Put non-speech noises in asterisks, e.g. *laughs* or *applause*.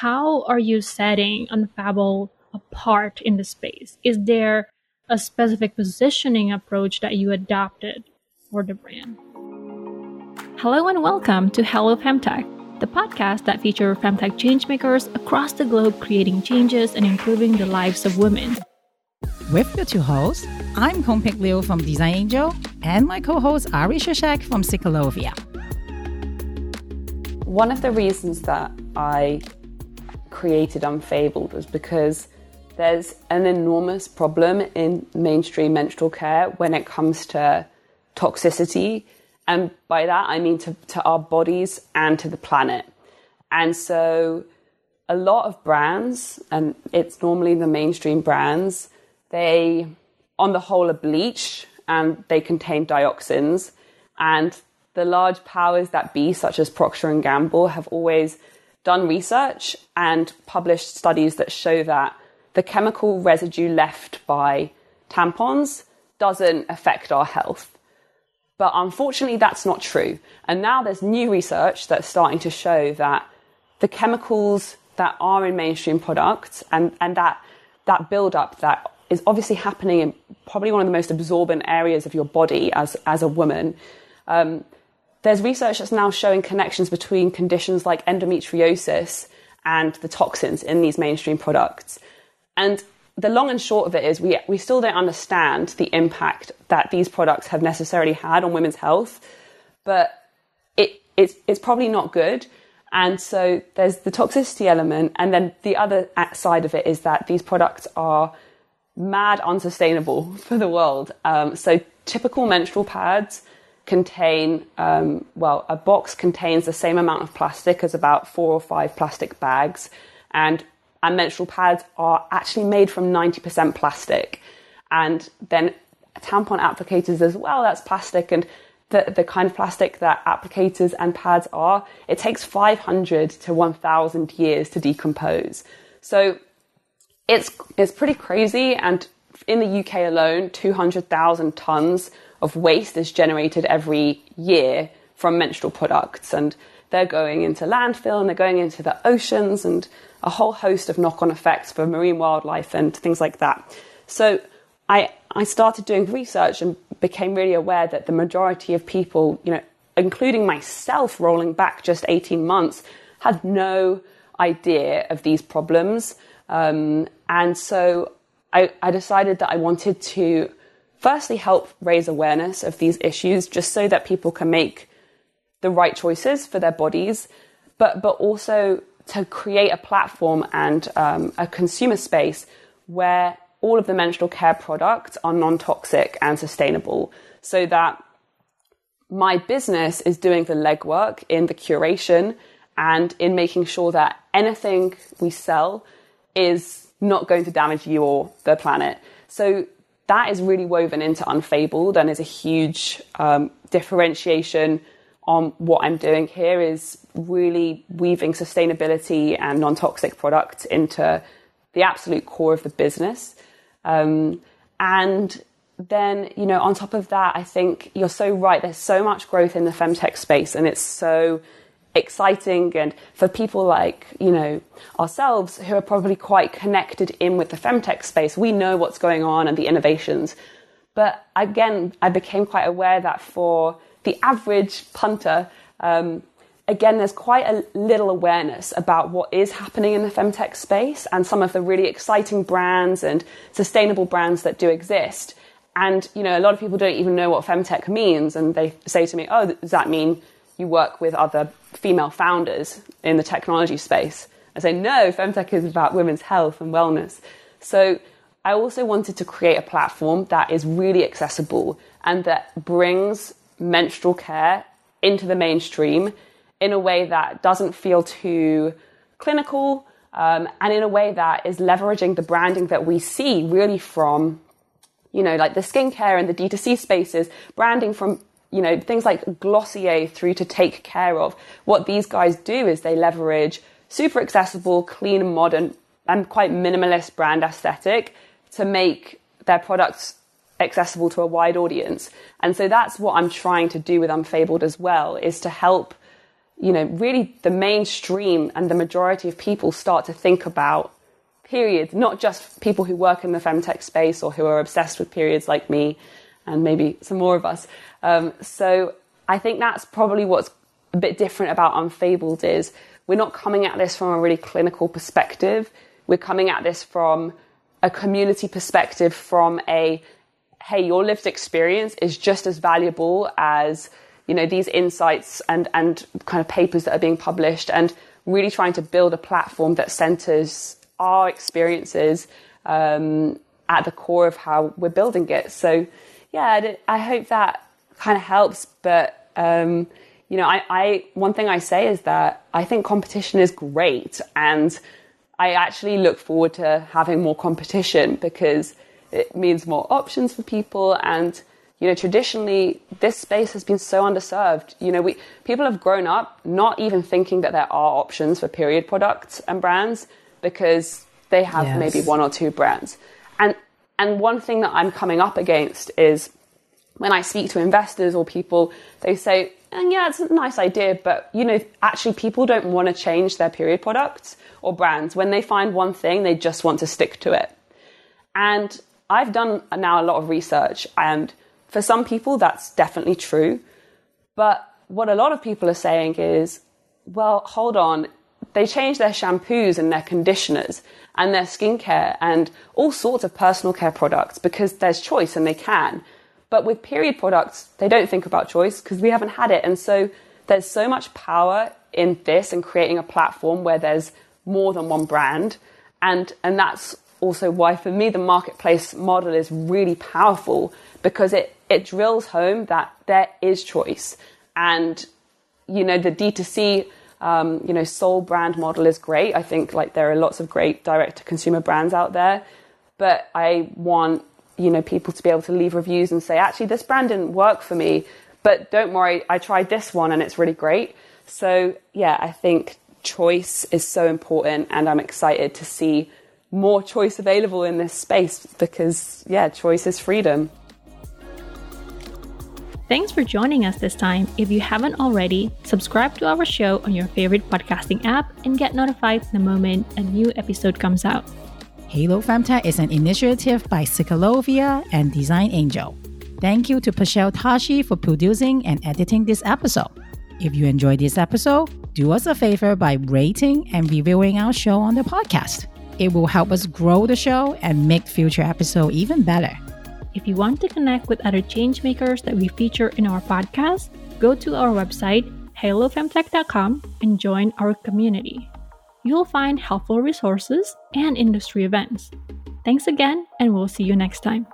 how are you setting Unfabled apart in the space? Is there a specific positioning approach that you adopted for the brand? Hello and welcome to Halo Femtech, the podcast that features femtech changemakers across the globe creating changes and improving the lives of women. With your two hosts, I'm Kung Pik Liu from Design Angel and my co-host Ari Krzyzek from Ciclovia. One of the reasons that I created Unfabled was because there's an enormous problem in mainstream menstrual care when it comes to toxicity. And by that, I mean to, to our bodies and to the planet. And so, a lot of brands, and it's normally the mainstream brands, they, on the whole, are bleach and they contain dioxins. And the large powers that be, such as Procter and Gamble, have always done research and published studies that show that the chemical residue left by tampons doesn't affect our health. But unfortunately, that's not true. And now there's new research that's starting to show that the chemicals that are in mainstream products and, and that, that buildup that is obviously happening in probably one of the most absorbent areas of your body as, as a woman. Um, there's research that's now showing connections between conditions like endometriosis and the toxins in these mainstream products. And the long and short of it is we, we still don't understand the impact that these products have necessarily had on women's health, but it, it's, it's probably not good. And so there's the toxicity element. And then the other side of it is that these products are mad unsustainable *laughs* for the world. Um, so typical menstrual pads contain, um, well, a box contains the same amount of plastic as about four or five plastic bags. And, and menstrual pads are actually made from 90% plastic. And then tampon applicators as well, that's plastic. And the, the kind of plastic that applicators and pads are, it takes 500 to 1,000 years to decompose. So it's it's pretty crazy. And in the UK alone, two hundred thousand tons of waste is generated every year from menstrual products, and they're going into landfill and they're going into the oceans and a whole host of knock-on effects for marine wildlife and things like that. So I I started doing research and became really aware that the majority of people, you know, including myself rolling back just 18 months, had no idea of these problems. Um, and so I, I decided that I wanted to firstly help raise awareness of these issues just so that people can make the right choices for their bodies, but, but also to create a platform and um, a consumer space where all of the menstrual care products are non toxic and sustainable so that my business is doing the legwork in the curation and in making sure that anything we sell is not going to damage you or the planet. So that is really woven into Unfabled and is a huge um, differentiation on what I'm doing here is really weaving sustainability and non-toxic products into the absolute core of the business. Um, and then, you know, on top of that, I think you're so right. There's so much growth in the femtech space and it's so exciting and for people like you know ourselves who are probably quite connected in with the femtech space we know what's going on and the innovations. But again i became quite aware that for the average punter um, again there's quite a little awareness about what is happening in the femtech space and some of the really exciting brands and sustainable brands that do exist. And you know a lot of people don't even know what femtech means and they say to me oh does that mean you work with other female founders in the technology space. I say, no, Femtech is about women's health and wellness. So I also wanted to create a platform that is really accessible and that brings menstrual care into the mainstream in a way that doesn't feel too clinical um, and in a way that is leveraging the branding that we see really from you know like the skincare and the d2c spaces branding from you know, things like Glossier through to Take Care of. What these guys do is they leverage super accessible, clean, modern, and quite minimalist brand aesthetic to make their products accessible to a wide audience. And so that's what I'm trying to do with Unfabled as well, is to help you know, really the mainstream and the majority of people start to think about periods, not just people who work in the femtech space or who are obsessed with periods like me and maybe some more of us. Um, so I think that's probably what's a bit different about Unfabled is we're not coming at this from a really clinical perspective. We're coming at this from a community perspective, from a hey, your lived experience is just as valuable as you know these insights and and kind of papers that are being published, and really trying to build a platform that centers our experiences um, at the core of how we're building it. So yeah, I hope that kind of helps. But um, you know, I, I one thing I say is that I think competition is great, and I actually look forward to having more competition because it means more options for people and you know traditionally this space has been so underserved you know we people have grown up not even thinking that there are options for period products and brands because they have yes. maybe one or two brands and and one thing that i'm coming up against is when I speak to investors or people, they say, and yeah, it's a nice idea, but you know, actually people don't want to change their period products or brands. When they find one thing, they just want to stick to it. And I've done now a lot of research and for some people that's definitely true. But what a lot of people are saying is, well, hold on, they change their shampoos and their conditioners and their skincare and all sorts of personal care products because there's choice and they can. But with period products, they don't think about choice because we haven't had it. And so there's so much power in this and creating a platform where there's more than one brand. And, and that's also why for me the marketplace model is really powerful because it, it drills home that there is choice. And, you know, the D2C, um, you know, sole brand model is great. I think like there are lots of great direct to consumer brands out there. But I want you know people to be able to leave reviews and say actually this brand didn't work for me but don't worry i tried this one and it's really great so yeah i think choice is so important and i'm excited to see more choice available in this space because yeah choice is freedom Thanks for joining us this time. If you haven't already, subscribe to our show on your favorite podcasting app and get notified the moment a new episode comes out. Halo Femtech is an initiative by Ciclovia and Design Angel. Thank you to Pashel Tashi for producing and editing this episode. If you enjoyed this episode, do us a favor by rating and reviewing our show on the podcast. It will help us grow the show and make future episodes even better. If you want to connect with other changemakers that we feature in our podcast, go to our website, halofemtech.com, and join our community you'll find helpful resources and industry events. Thanks again, and we'll see you next time.